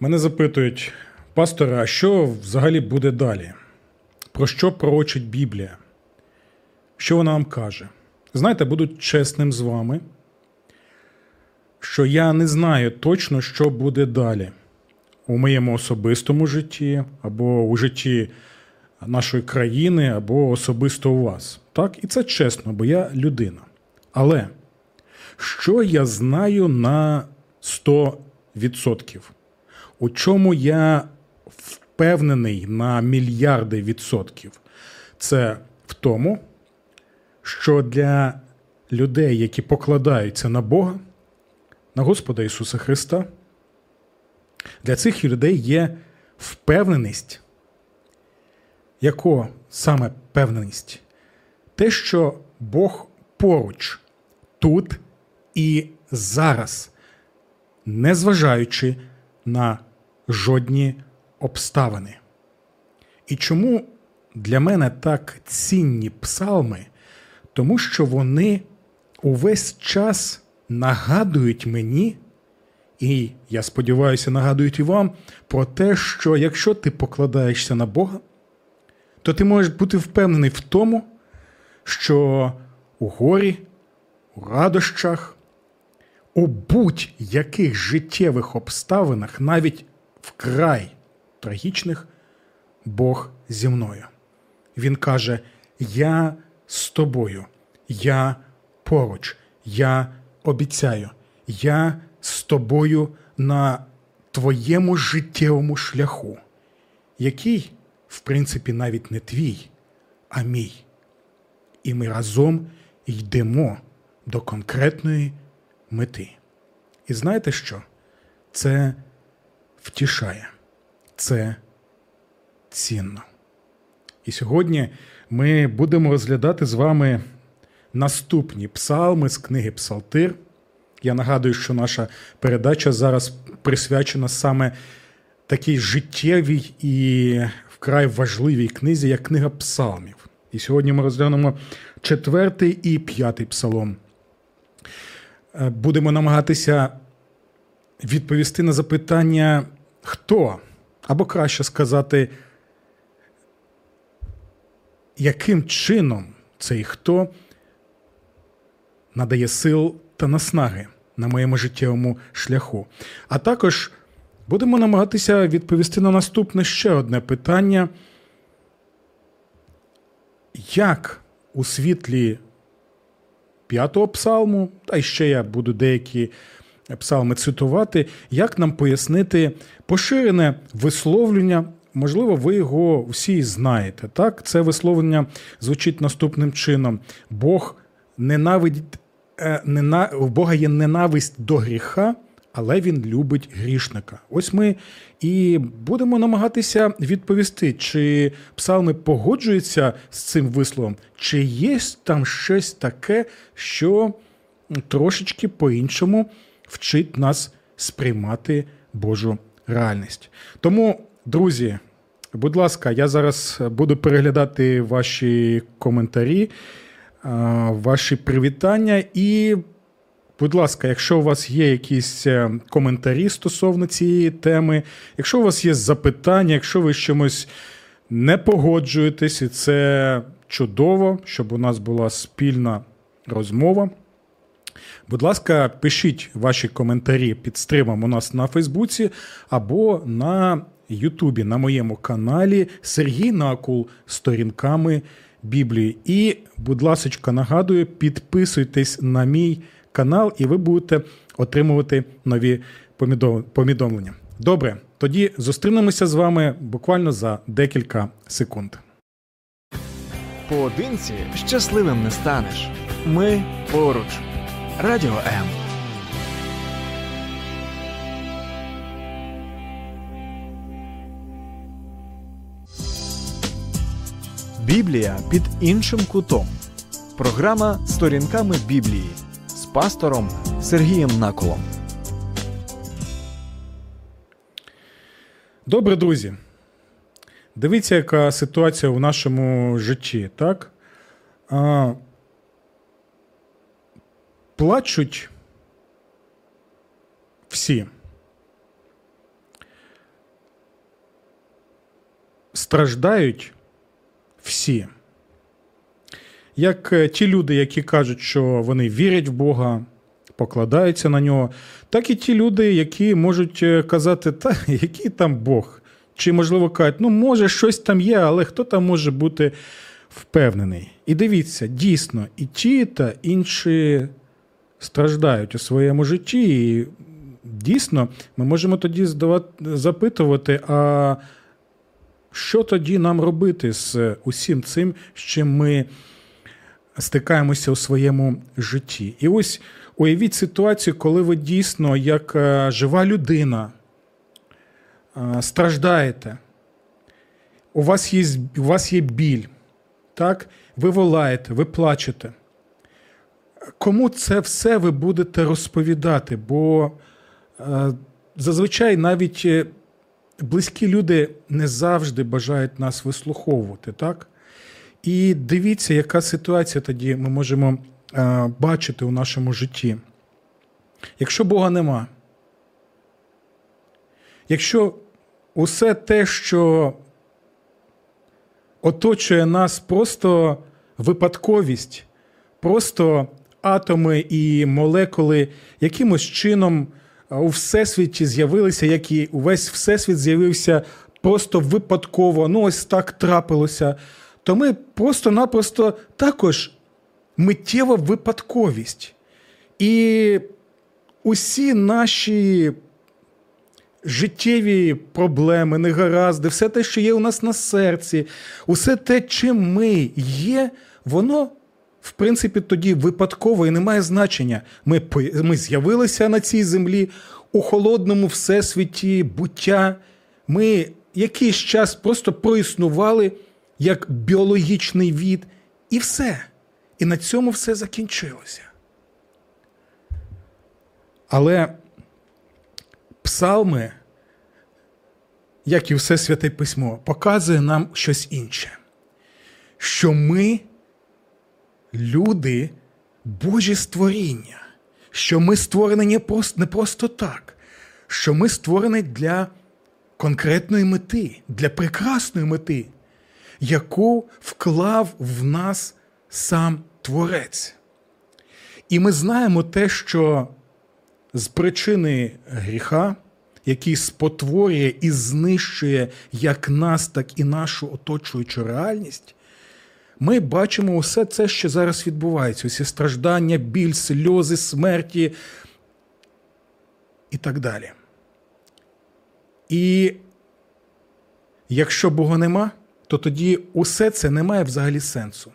Мене запитують, пастора, а що взагалі буде далі? Про що пророчить Біблія? Що вона вам каже? Знаєте, буду чесним з вами, що я не знаю точно, що буде далі у моєму особистому житті, або у житті нашої країни, або особисто у вас. Так, і це чесно, бо я людина. Але що я знаю на 100%? У чому я впевнений на мільярди відсотків? Це в тому, що для людей, які покладаються на Бога, на Господа Ісуса Христа, для цих людей є впевненість. Яко саме певненість? Те, що Бог поруч, тут і зараз, незважаючи на жодні обставини. І чому для мене так цінні псалми? Тому що вони увесь час нагадують мені, і я сподіваюся, нагадують і вам про те, що якщо ти покладаєшся на Бога, то ти можеш бути впевнений в тому, що у горі, у радощах, у будь-яких життєвих обставинах, навіть вкрай трагічних, Бог зі мною. Він каже: Я з тобою, я поруч, я обіцяю, я з тобою на твоєму життєвому шляху, який, в принципі, навіть не твій, а мій. І ми разом йдемо до конкретної мети. І знаєте що? Це втішає, це цінно. І сьогодні ми будемо розглядати з вами наступні псалми з книги Псалтир. Я нагадую, що наша передача зараз присвячена саме такій життєвій і вкрай важливій книзі, як книга псалмів. І сьогодні ми розглянемо четвертий і п'ятий псалом. Е, будемо намагатися відповісти на запитання, хто, або краще сказати, яким чином цей хто надає сил та наснаги на моєму життєвому шляху. А також будемо намагатися відповісти на наступне ще одне питання. Як у світлі п'ятого псалму, та ще я буду деякі псалми цитувати, як нам пояснити поширене висловлення, можливо, ви його всі знаєте. Так, це висловлення звучить наступним чином: Бог ненавидить Е, у Бога є ненависть до гріха, але він любить грішника. Ось ми і будемо намагатися відповісти, чи псалми погоджуються з цим висловом, чи є там щось таке, що трошечки по-іншому вчить нас сприймати Божу реальність. Тому, друзі, будь ласка, я зараз буду переглядати ваші коментарі ваші привітання. І, будь ласка, якщо у вас є якісь е, коментарі стосовно цієї теми, якщо у вас є запитання, якщо ви з чимось не погоджуєтесь, і це чудово, щоб у нас була спільна розмова. Будь ласка, пишіть ваші коментарі під стримом у нас на Фейсбуці або на Ютубі на моєму каналі Сергій Накул сторінками Біблії. І, будь ласка, нагадую, підписуйтесь на мій канал, і ви будете отримувати нові повідомлення. Добре, тоді зустрінемося з вами буквально за декілька секунд. Поодинці щасливим не станеш. Ми поруч. Радіо М. Біблія під іншим кутом. Програма Сторінками Біблії з пастором Сергієм Наколом. Добре, друзі. Дивіться, яка ситуація в нашому житті, так? Плачуть всі. Страждають всі. Як е, ті люди, які кажуть, що вони вірять в Бога, покладаються на нього, так і ті люди, які можуть е, казати, та який там Бог. Чи, можливо, кажуть, ну, може, щось там є, але хто там може бути впевнений? І дивіться, дійсно, і ті та інші страждають у своєму житті. І дійсно, ми можемо тоді здавати, запитувати, а що тоді нам робити з усім цим, з чим ми стикаємося у своєму житті? І ось уявіть ситуацію, коли ви дійсно, як е, жива людина, е, страждаєте. У вас є у вас є біль, так? ви волаєте, ви плачете. Кому це все ви будете розповідати? Бо е, зазвичай навіть близькі люди не завжди бажають нас вислуховувати, так? І дивіться, яка ситуація тоді ми можемо е, бачити у нашому житті. Якщо Бога нема, якщо усе те, що оточує нас, просто випадковість, просто атоми і молекули якимось чином у всесвіті з'явилися, як і увесь всесвіт з'явився просто випадково. Ну, ось так трапилося. То ми просто-напросто також миттєва випадковість. І усі наші життєві проблеми, негаразди, все те, що є у нас на серці, усе те, чим ми є, воно в принципі, тоді випадково і не має значення. Ми ми з'явилися на цій землі у холодному всесвіті буття. Ми якийсь час просто проіснували як біологічний від, і все. І на цьому все закінчилося. Але псалми, як і все святе письмо, показує нам щось інше. Що ми люди Божі створіння, що ми створені не просто, так, що ми створені для конкретної мети, для прекрасної мети, яку вклав в нас сам Творець. І ми знаємо те, що з причини гріха, який спотворює і знищує як нас, так і нашу оточуючу реальність, ми бачимо усе це, що зараз відбувається: усі страждання, біль, сльози, смерті і так далі. І якщо Бога нема, то тоді усе це не має взагалі сенсу.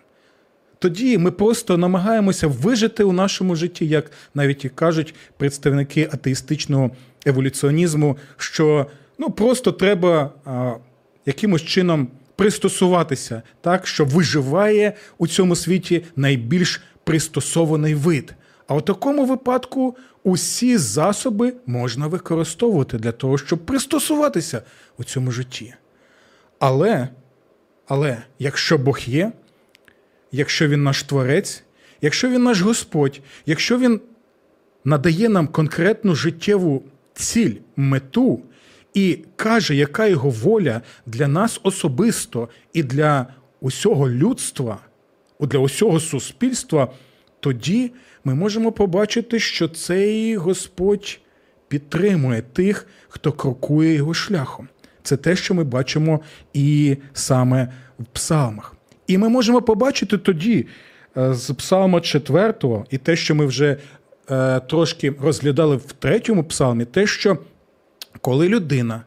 Тоді ми просто намагаємося вижити у нашому житті, як навіть і кажуть представники атеїстичного еволюціонізму, що ну просто треба а, якимось чином пристосуватися так, що виживає у цьому світі найбільш пристосований вид. А у такому випадку усі засоби можна використовувати для того, щоб пристосуватися у цьому житті. Але, але якщо Бог є, якщо Він наш Творець, якщо Він наш Господь, якщо Він надає нам конкретну життєву ціль, мету, і каже, яка його воля для нас особисто і для усього людства, для усього суспільства, тоді ми можемо побачити, що цей Господь підтримує тих, хто крокує його шляхом. Це те, що ми бачимо і саме в псалмах. І ми можемо побачити тоді е, з псалма 4, і те, що ми вже е, трошки розглядали в третьому псалмі, те, що коли людина,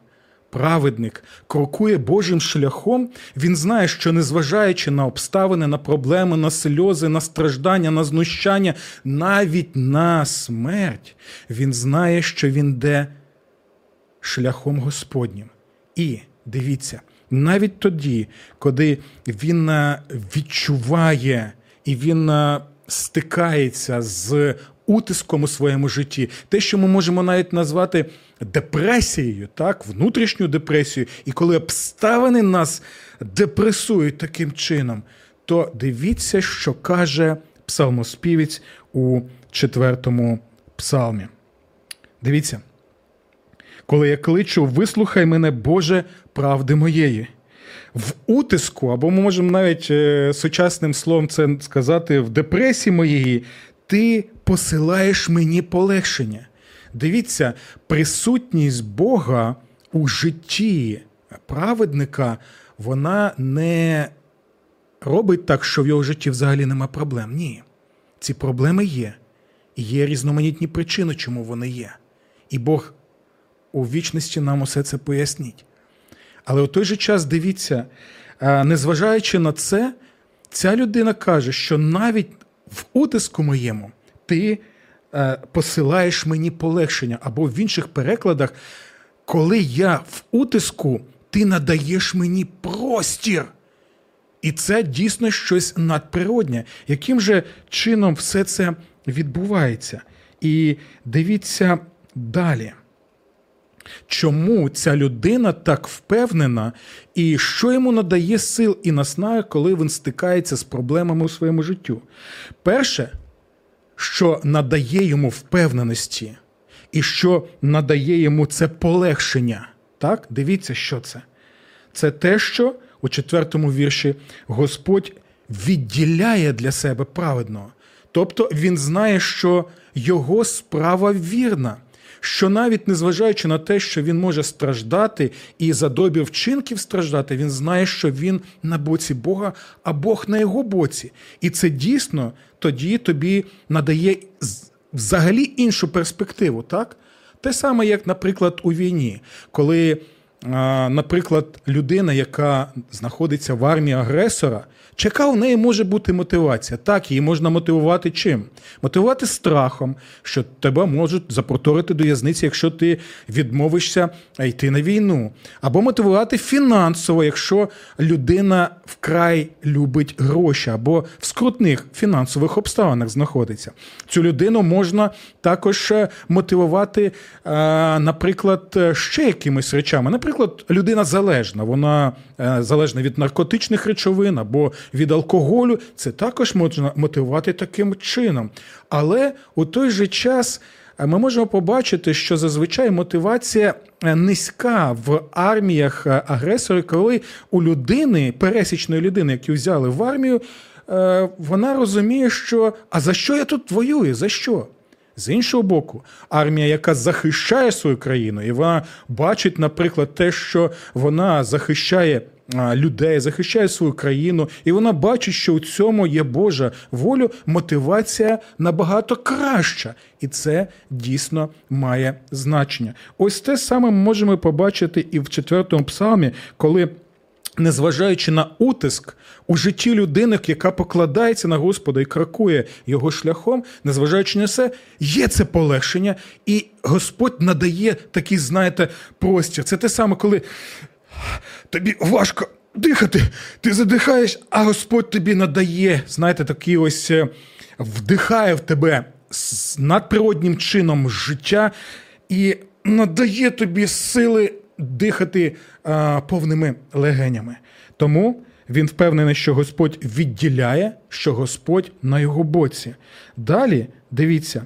праведник, крокує Божим шляхом, він знає, що незважаючи на обставини, на проблеми, на сльози, на страждання, на знущання, навіть на смерть, він знає, що він йде шляхом Господнім. І дивіться, навіть тоді, коли він е, відчуває і він е, стикається з утиском у своєму житті, те, що ми можемо навіть назвати депресією, так, внутрішню депресію, і коли обставини нас депресують таким чином, то дивіться, що каже псалмоспівець у четвертому псалмі. Дивіться. Коли я кличу, вислухай мене, Боже, правди моєї. В утиску, або ми можемо навіть е, сучасним словом це сказати, в депресії моєї, ти посилаєш мені полегшення. Дивіться, присутність Бога у житті праведника, вона не робить так, що в його житті взагалі нема проблем. Ні. Ці проблеми є. І є різноманітні причини, чому вони є. І Бог у вічності нам усе це поясніть. Але у той же час дивіться, незважаючи на це, ця людина каже, що навіть в утиску моєму ти посилаєш мені полегшення, або в інших перекладах, коли я в утиску, ти надаєш мені простір. І це дійсно щось надприроднє. Яким же чином все це відбувається? І дивіться далі. Чому ця людина так впевнена, і що йому надає сил і наснаги, коли він стикається з проблемами у своєму життю? Перше, що надає йому впевненості, і що надає йому це полегшення. Так, дивіться, що це. Це те, що у четвертому вірші Господь відділяє для себе праведного. Тобто він знає, що його справа вірна, що навіть незважаючи на те, що він може страждати і за добі вчинків страждати, він знає, що він на боці Бога, а Бог на його боці. І це дійсно тоді тобі надає взагалі іншу перспективу, так? Те саме, як, наприклад, у війні, коли наприклад, людина, яка знаходиться в армії агресора, Чека в неї може бути мотивація. Так, її можна мотивувати чим? Мотивувати страхом, що тебе можуть запроторити до в'язниці, якщо ти відмовишся йти на війну. Або мотивувати фінансово, якщо людина вкрай любить гроші, або в скрутних фінансових обставинах знаходиться. Цю людину можна також е, мотивувати, е, наприклад, ще якимись речами. Наприклад, людина залежна, вона е, залежна від наркотичних речовин або від алкоголю, це також можна мотивувати таким чином. Але у той же час. Е, ми можемо побачити, що зазвичай мотивація е, низька в арміях агресорів, коли у людини, пересічної людини, яку взяли в армію, вона розуміє, що а за що я тут воюю? За що? З іншого боку, армія, яка захищає свою країну, і вона бачить, наприклад, те, що вона захищає людей, захищає свою країну, і вона бачить, що у цьому є Божа воля, мотивація набагато краща, і це дійсно має значення. Ось те саме ми можемо побачити і в четвертому псалмі, коли. Незважаючи на утиск у житті людини, яка покладається на Господа і крокує його шляхом, незважаючи на все, є це полегшення, і Господь надає такий, знаєте, простір. Це те саме, коли тобі важко дихати, ти задихаєш, а Господь тобі надає, знаєте, такий ось е, вдихає в тебе надприроднім чином життя і надає тобі сили дихати а, повними легенями. Тому він впевнений, що Господь відділяє, що Господь на його боці. Далі дивіться,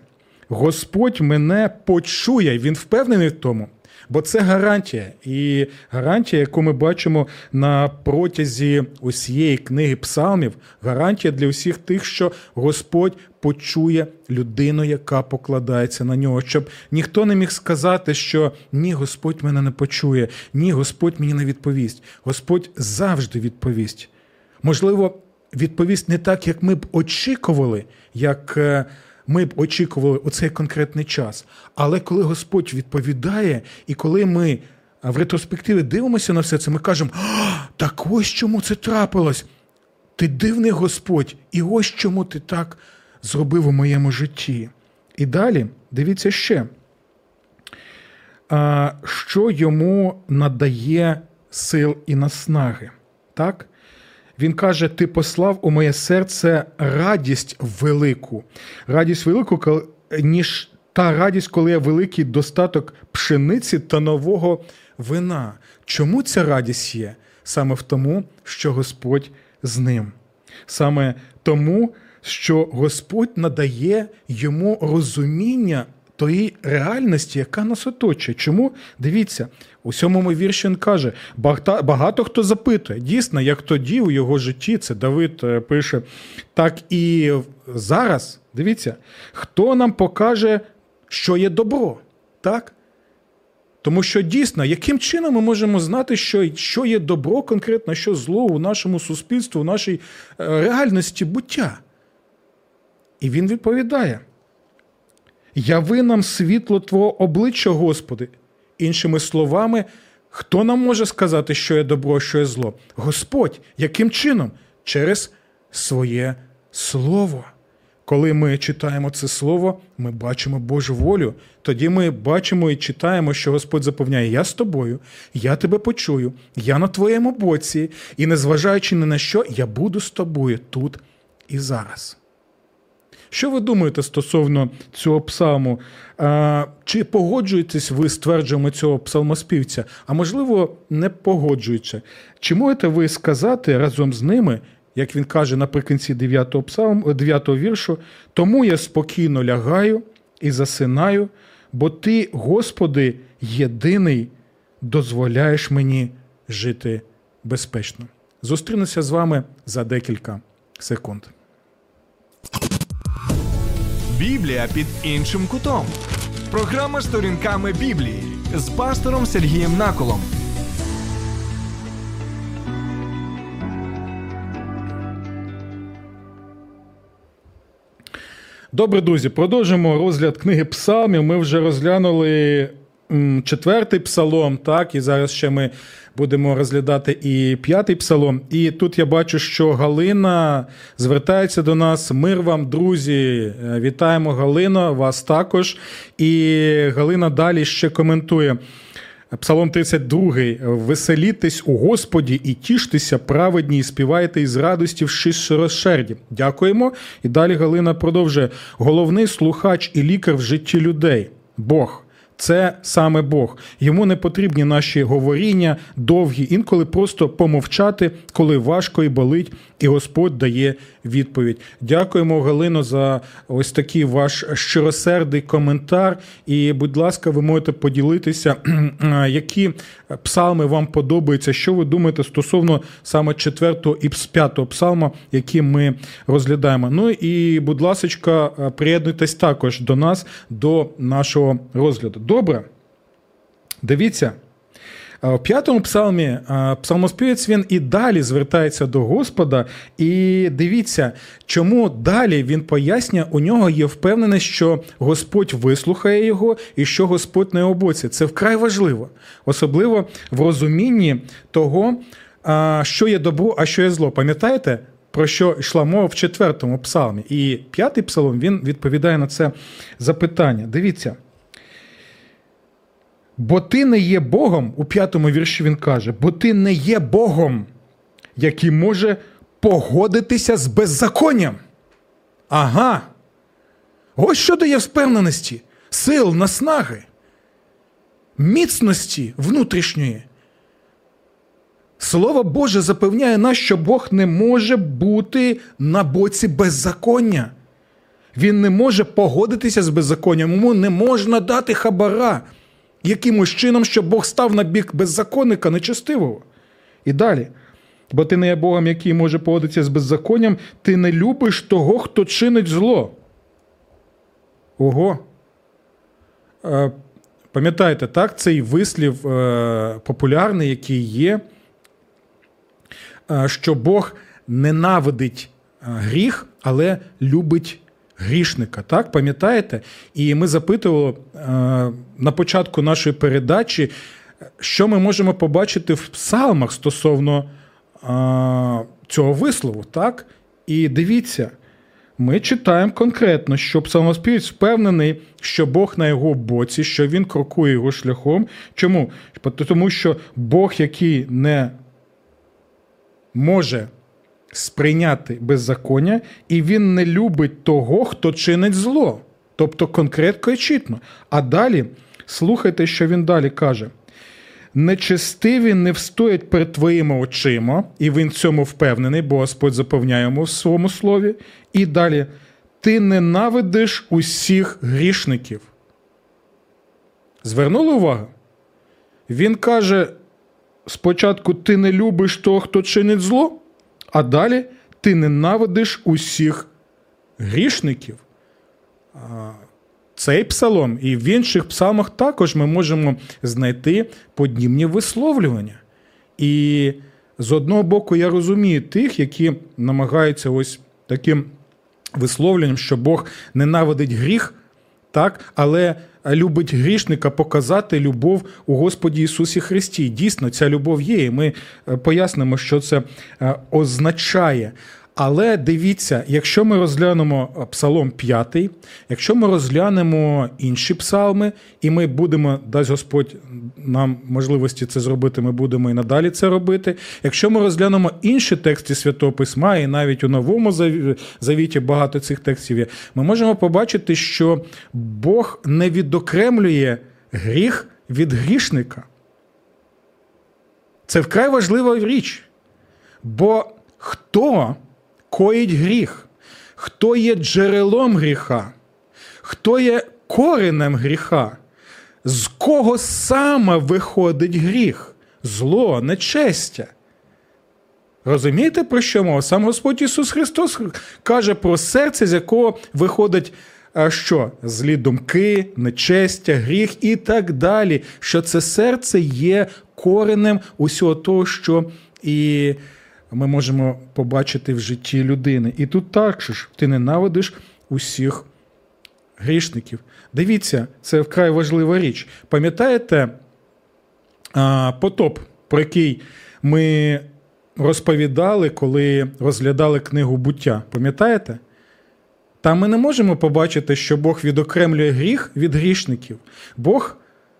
Господь мене почує, він впевнений в тому. Бо це гарантія, і гарантія, яку ми бачимо на протязі усієї книги псалмів, гарантія для усіх тих, що Господь почує людину, яка покладається на нього, щоб ніхто не міг сказати, що ні, Господь мене не почує, ні, Господь мені не відповість. Господь завжди відповість. Можливо, відповість не так, як ми б очікували, як. Е, ми б очікували у цей конкретний час. Але коли Господь відповідає, і коли ми в ретроспективі дивимося на все це, ми кажемо: так ось чому це трапилось. Ти дивний Господь, і ось чому ти так зробив у моєму житті. І далі дивіться ще, що йому надає сил і наснаги. Так? Він каже: Ти послав у моє серце радість велику, радість велику, ніж та радість, коли є великий достаток пшениці та нового вина. Чому ця радість є? Саме в тому, що Господь з ним. Саме тому, що Господь надає йому розуміння тої реальності, яка нас оточує. Чому? Дивіться, у сьомому вірші він каже: багато, хто запитує. Дійсно, як тоді у його житті, це Давид е, пише, так і зараз, дивіться, хто нам покаже, що є добро? Так? Тому що дійсно, яким чином ми можемо знати, що що є добро конкретно, що зло у нашому суспільстві, у нашій е, реальності буття? І він відповідає: Яви нам світло Твого обличчя, Господи. Іншими словами, хто нам може сказати, що є добро, що є зло? Господь, яким чином? Через своє Слово. Коли ми читаємо це слово, ми бачимо Божу волю. Тоді ми бачимо і читаємо, що Господь запевняє: Я з тобою, я тебе почую, я на твоєму боці, і незважаючи ні на що, я буду з тобою тут і зараз. Що ви думаєте стосовно цього псалму? Чи погоджуєтесь ви з твердженнями цього псалмоспівця? А можливо, не погоджуєтеся? Чи можете ви сказати разом з ними, як він каже наприкінці 9 псалму, 9 віршу, тому я спокійно лягаю і засинаю, бо ти, Господи, єдиний дозволяєш мені жити безпечно. Зустрінуся з вами за декілька секунд. Біблія під іншим кутом. Програма сторінками Біблії з пастором Сергієм Наколом. Добре, друзі, продовжимо розгляд книги Псалмів. Ми вже розглянули четвертий псалом, так, і зараз ще ми будемо розглядати і п'ятий псалом. І тут я бачу, що Галина звертається до нас. Мир вам, друзі! Вітаємо Галина, вас також. І Галина далі ще коментує. Псалом 32. Веселітесь у Господі і тіштеся, праведні, і співайте із радості в широсерді. Дякуємо. І далі Галина продовжує: головний слухач і лікар в житті людей Бог. Це саме Бог. Йому не потрібні наші говоріння довгі, інколи просто помовчати, коли важко і болить, і Господь дає відповідь. Дякуємо, Галино, за ось такий ваш щиросердий коментар. І, будь ласка, ви можете поділитися, які псалми вам подобаються. Що ви думаєте стосовно саме четвертого і п'ятого псалма, які ми розглядаємо? Ну і, будь ласка, приєднуйтесь також до нас, до нашого розгляду. Добре. Дивіться. У п'ятому псалмі псалмоспівець він і далі звертається до Господа, і дивіться, чому далі він пояснює, у нього є впевненість, що Господь вислухає його і що Господь на його боці. Це вкрай важливо, особливо в розумінні того, що є добро, а що є зло. Пам'ятаєте? Про що йшла мова в четвертому псалмі? І п'ятий псалом він відповідає на це запитання. Дивіться. Бо ти не є Богом, у п'ятому вірші він каже, бо ти не є Богом, який може погодитися з беззаконням. Ага. Ось що дає впевненості, сил, наснаги, міцності внутрішньої. Слово Боже запевняє нас, що Бог не може бути на боці беззаконня. Він не може погодитися з беззаконням, йому не можна дати хабара якимось чином, щоб Бог став на бік беззаконника нечестивого. І далі. Бо ти не є Богом, який може поводитися з беззаконням, ти не любиш того, хто чинить зло. Ого. Е, пам'ятаєте, так, цей вислів е, популярний, який є, е, що Бог ненавидить гріх, але любить грішника. Так, пам'ятаєте? І ми запитували е, на початку нашої передачі, що ми можемо побачити в псалмах стосовно е, цього вислову. так? І дивіться, ми читаємо конкретно, що псалмоспівець впевнений, що Бог на його боці, що він крокує його шляхом. Чому? Тому що Бог, який не може сприйняти беззаконня, і він не любить того, хто чинить зло. Тобто конкретно і чітно. А далі слухайте, що він далі каже. Нечестиві не встоять перед твоїми очима, і він цьому впевнений, бо Господь запевняє йому в своєму слові. І далі ти ненавидиш усіх грішників. Звернули увагу? Він каже: спочатку ти не любиш того, хто чинить зло, а далі ти ненавидиш усіх грішників. Цей псалом і в інших псалмах також ми можемо знайти подібні висловлювання. І з одного боку, я розумію тих, які намагаються ось таким висловленням, що Бог ненавидить гріх, так, але любить грішника показати любов у Господі Ісусі Христі. Дійсно, ця любов є, і ми е, пояснимо, що це е, означає. Але дивіться, якщо ми розглянемо е, Псалом 5, якщо ми розглянемо інші псалми, і ми будемо, дасть Господь нам можливості це зробити, ми будемо і надалі це робити. Якщо ми розглянемо інші тексти Святого Письма, і навіть у Новому Завіті багато цих текстів є, ми можемо побачити, що Бог не відокремлює гріх від грішника. Це вкрай важлива річ. Бо хто коїть гріх, хто є джерелом гріха, хто є коренем гріха, з кого саме виходить гріх, зло, нечестя. Розумієте, про що мова? Сам Господь Ісус Христос каже про серце, з якого виходить що? Злі думки, нечестя, гріх і так далі. Що це серце є коренем усього того, що і ми можемо побачити в житті людини. І тут також ти ненавидиш усіх грішників. Дивіться, це вкрай важлива річ. Пам'ятаєте потоп, про який ми розповідали, коли розглядали книгу буття? Пам'ятаєте? Там ми не можемо побачити, що Бог відокремлює гріх від грішників. Бог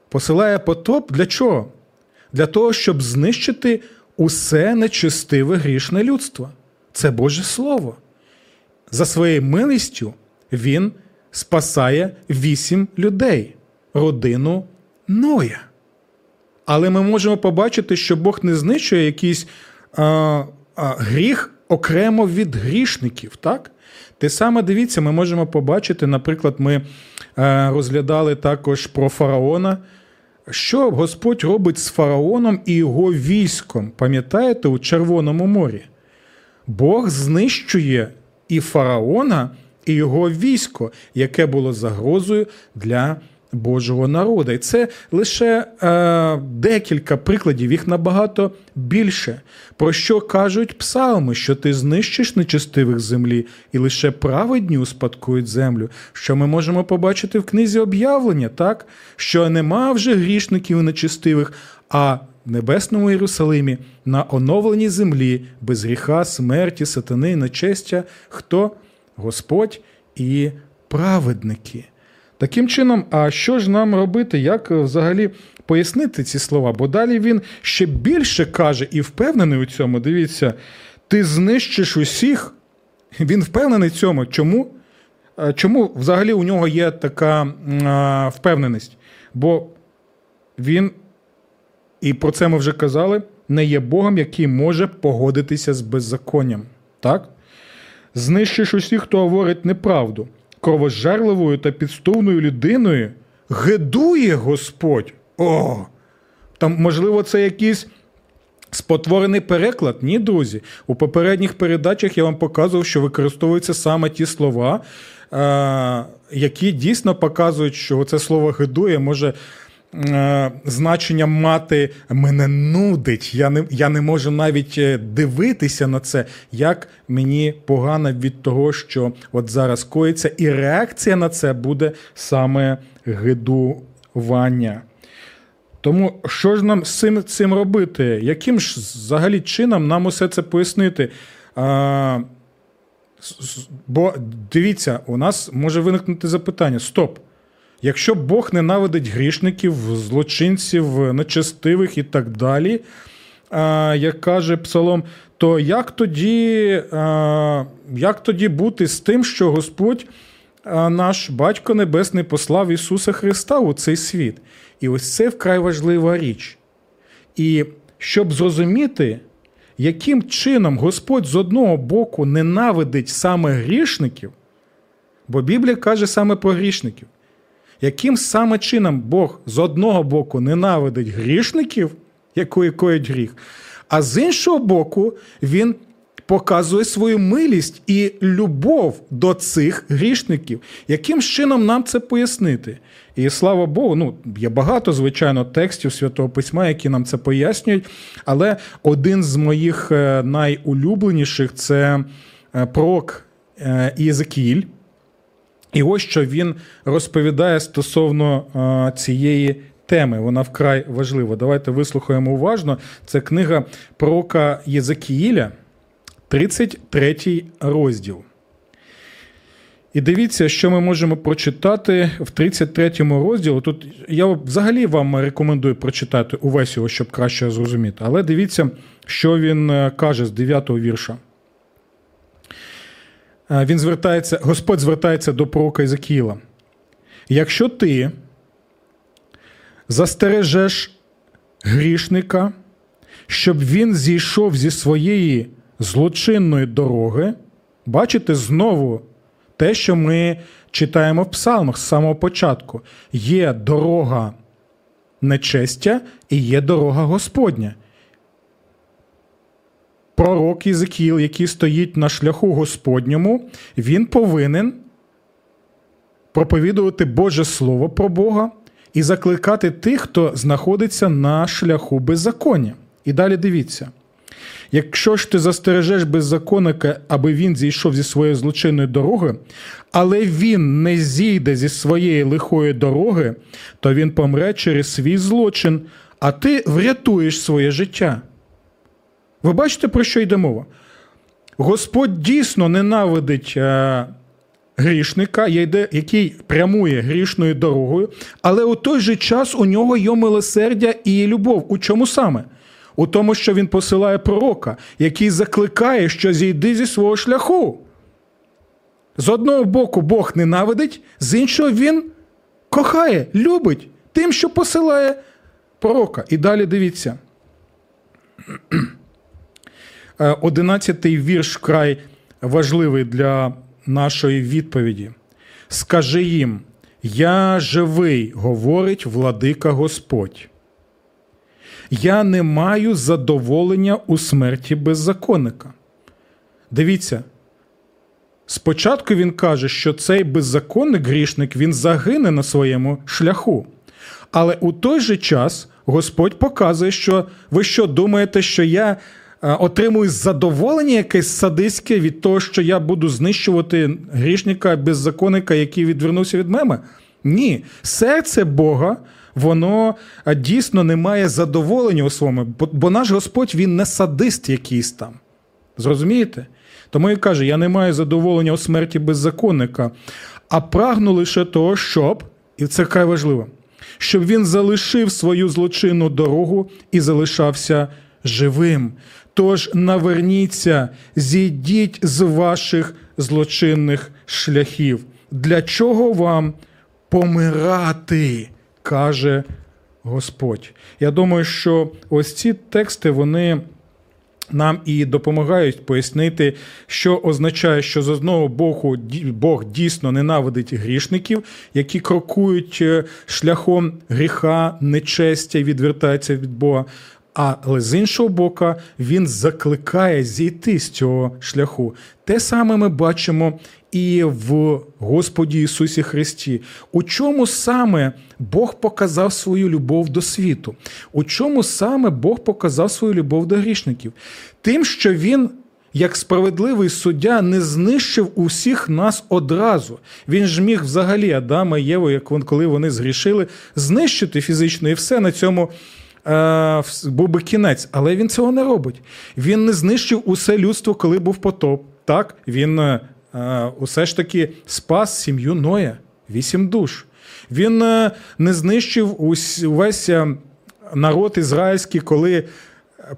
посилає потоп для чого? Для того, щоб знищити усе нечистиве грішне людство. Це Боже Слово. За своєю милістю Він спасає вісім людей, родину Ноя. Але ми можемо побачити, що Бог не знищує якийсь а, а, гріх окремо від грішників. так? Те саме дивіться, ми можемо побачити, наприклад, ми а, розглядали також про фараона. Що Господь робить з фараоном і його військом, пам'ятаєте, у Червоному морі? Бог знищує і фараона, і його військо, яке було загрозою для Божого народу. І це лише е, декілька прикладів, їх набагато більше. Про що кажуть псалми, що ти знищиш нечестивих землі, і лише праведні успадкують землю, що ми можемо побачити в книзі об'явлення, так? що нема вже грішників нечестивих, а в небесному Єрусалимі на оновленій землі без гріха, смерті, сатани, нечестя, хто? Господь і праведники. Таким чином, а що ж нам робити, як е, взагалі пояснити ці слова? Бо далі він ще більше каже і впевнений у цьому. Дивіться, ти знищиш усіх. Він впевнений в цьому. Чому? Чому взагалі у нього є така а, впевненість? Бо він, і про це ми вже казали, не є Богом, який може погодитися з беззаконням. Так? Знищиш усіх, хто говорить неправду кровожерливою та підступною людиною гидує Господь. О! Там, можливо, це якийсь спотворений переклад. Ні, друзі. У попередніх передачах я вам показував, що використовуються саме ті слова, які дійсно показують, що це слово гидує може. Е, значення мати мене нудить. Я не я не можу навіть е, дивитися на це, як мені погано від того, що от зараз коїться, і реакція на це буде саме гидування. Тому що ж нам з цим цим робити? Яким ж взагалі чином нам усе це пояснити? А, Бо дивіться, у нас може виникнути запитання: стоп. Якщо Бог ненавидить грішників, злочинців, нечестивих і так далі, як каже Псалом, то як тоді як тоді бути з тим, що Господь, наш Батько Небесний, послав Ісуса Христа у цей світ? І ось це вкрай важлива річ. І щоб зрозуміти, яким чином Господь з одного боку ненавидить саме грішників, бо Біблія каже саме про грішників, яким саме чином Бог з одного боку ненавидить грішників, якої коїть гріх, а з іншого боку, Він показує свою милість і любов до цих грішників. Яким чином нам це пояснити? І слава Богу, ну є багато, звичайно, текстів Святого Письма, які нам це пояснюють. Але один з моїх е, найулюбленіших це е, пророк е, Єзекіїль. І ось що він розповідає стосовно цієї теми. Вона вкрай важлива. Давайте вислухаємо уважно. Це книга пророка Єзекіїля, 33 розділ. І дивіться, що ми можемо прочитати в 33 розділі. Тут я взагалі вам рекомендую прочитати увесь його, щоб краще зрозуміти. Але дивіться, що він е, каже з 9 вірша. Е, він звертається, Господь звертається до пророка Ізакіїла. Якщо ти застережеш грішника, щоб він зійшов зі своєї злочинної дороги, бачите, знову те, що ми читаємо в псалмах з самого початку. Є дорога нечестя і є дорога Господня. Пророк Ізекіл, який стоїть на шляху Господньому, він повинен проповідувати Боже Слово про Бога і закликати тих, хто знаходиться на шляху беззаконня. І далі дивіться. Якщо ж ти застережеш беззаконника, аби він зійшов зі своєї злочинної дороги, але він не зійде зі своєї лихої дороги, то він помре через свій злочин, а ти врятуєш своє життя. Ви бачите, про що йде мова? Господь дійсно ненавидить е, грішника, який прямує грішною дорогою, але у той же час у нього є милосердя і любов. У чому саме? у тому, що він посилає пророка, який закликає, що зійди зі свого шляху. З одного боку, Бог ненавидить, з іншого він кохає, любить тим, що посилає пророка. І далі дивіться. Е, одинадцятий вірш край важливий для нашої відповіді. Скажи їм: Я живий, говорить владика Господь я не маю задоволення у смерті беззаконника. Дивіться. Спочатку він каже, що цей беззаконник грішник він загине на своєму шляху. Але у той же час Господь показує, що ви що думаєте, що я отримую задоволення якесь садиське від того, що я буду знищувати грішника беззаконника, який відвернувся від мене? Ні, серце Бога воно дійсно не має задоволення у своєму, бо наш Господь він не садист якийсь там. Зрозумієте? Тому і каже: я не маю задоволення у смерті беззаконника, а прагну лише того, щоб, і це край важливо, щоб він залишив свою злочинну дорогу і залишався живим. Тож наверніться, зійдіть з ваших злочинних шляхів. Для чого вам помирати? каже Господь. Я думаю, що ось ці тексти вони. Нам і допомагають пояснити, що означає, що з одного боку Бог дійсно ненавидить грішників, які крокують е, шляхом гріха, нечестя, відвертаються від Бога. Але з іншого боку, він закликає зійти з цього шляху. Те саме ми бачимо і в Господі Ісусі Христі. У чому саме Бог показав свою любов до світу? У чому саме Бог показав свою любов до грішників? Тим, що Він. Як справедливий суддя не знищив усіх нас одразу. Він ж міг взагалі Адама і Єву, як коли вони згрішили, знищити фізично і все на цьому е, був би кінець. Але він цього не робить. Він не знищив усе людство, коли був потоп. Так, він е, усе ж таки спас сім'ю Ноя, вісім душ. Він е, не знищив увесь е, народ ізраїльський, коли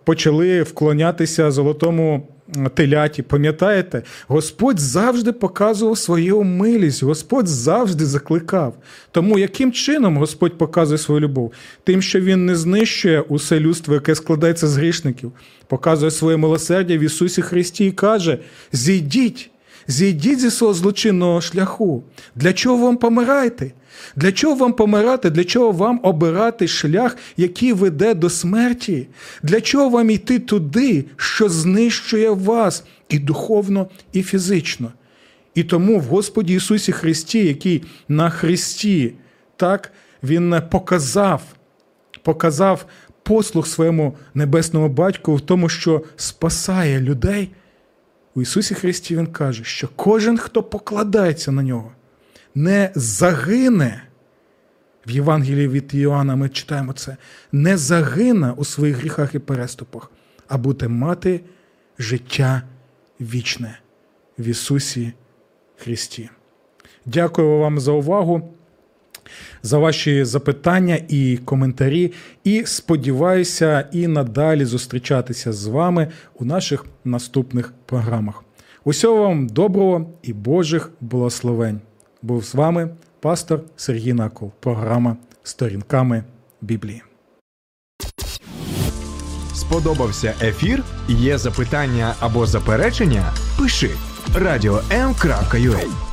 почали вклонятися золотому теляті. Пам'ятаєте, Господь завжди показував свою милість, Господь завжди закликав. Тому яким чином Господь показує свою любов? Тим, що Він не знищує усе людство, яке складається з грішників, показує своє милосердя в Ісусі Христі і каже: зійдіть. Зійдіть зі свого злочинного шляху. Для чого вам помирайте? Для чого вам помирати? Для чого вам обирати шлях, який веде до смерті? Для чого вам йти туди, що знищує вас і духовно, і фізично? І тому в Господі Ісусі Христі, який на Христі, так, Він показав, показав послуг своєму небесному батьку в тому, що спасає людей. У Ісусі Христі Він каже, що кожен, хто покладається на нього, не загине. В Євангелії від Іоанна ми читаємо це, не загине у своїх гріхах і переступах, а буде мати життя вічне в Ісусі Христі. Дякую вам за увагу, за ваші запитання і коментарі. І сподіваюся, і надалі зустрічатися з вами у наших наступних програмах. Усього вам доброго і Божих благословень! Був з вами пастор Сергій Наков. Програма Сторінками Біблії. Сподобався ефір? Є запитання або заперечення? Пиши радіом.ua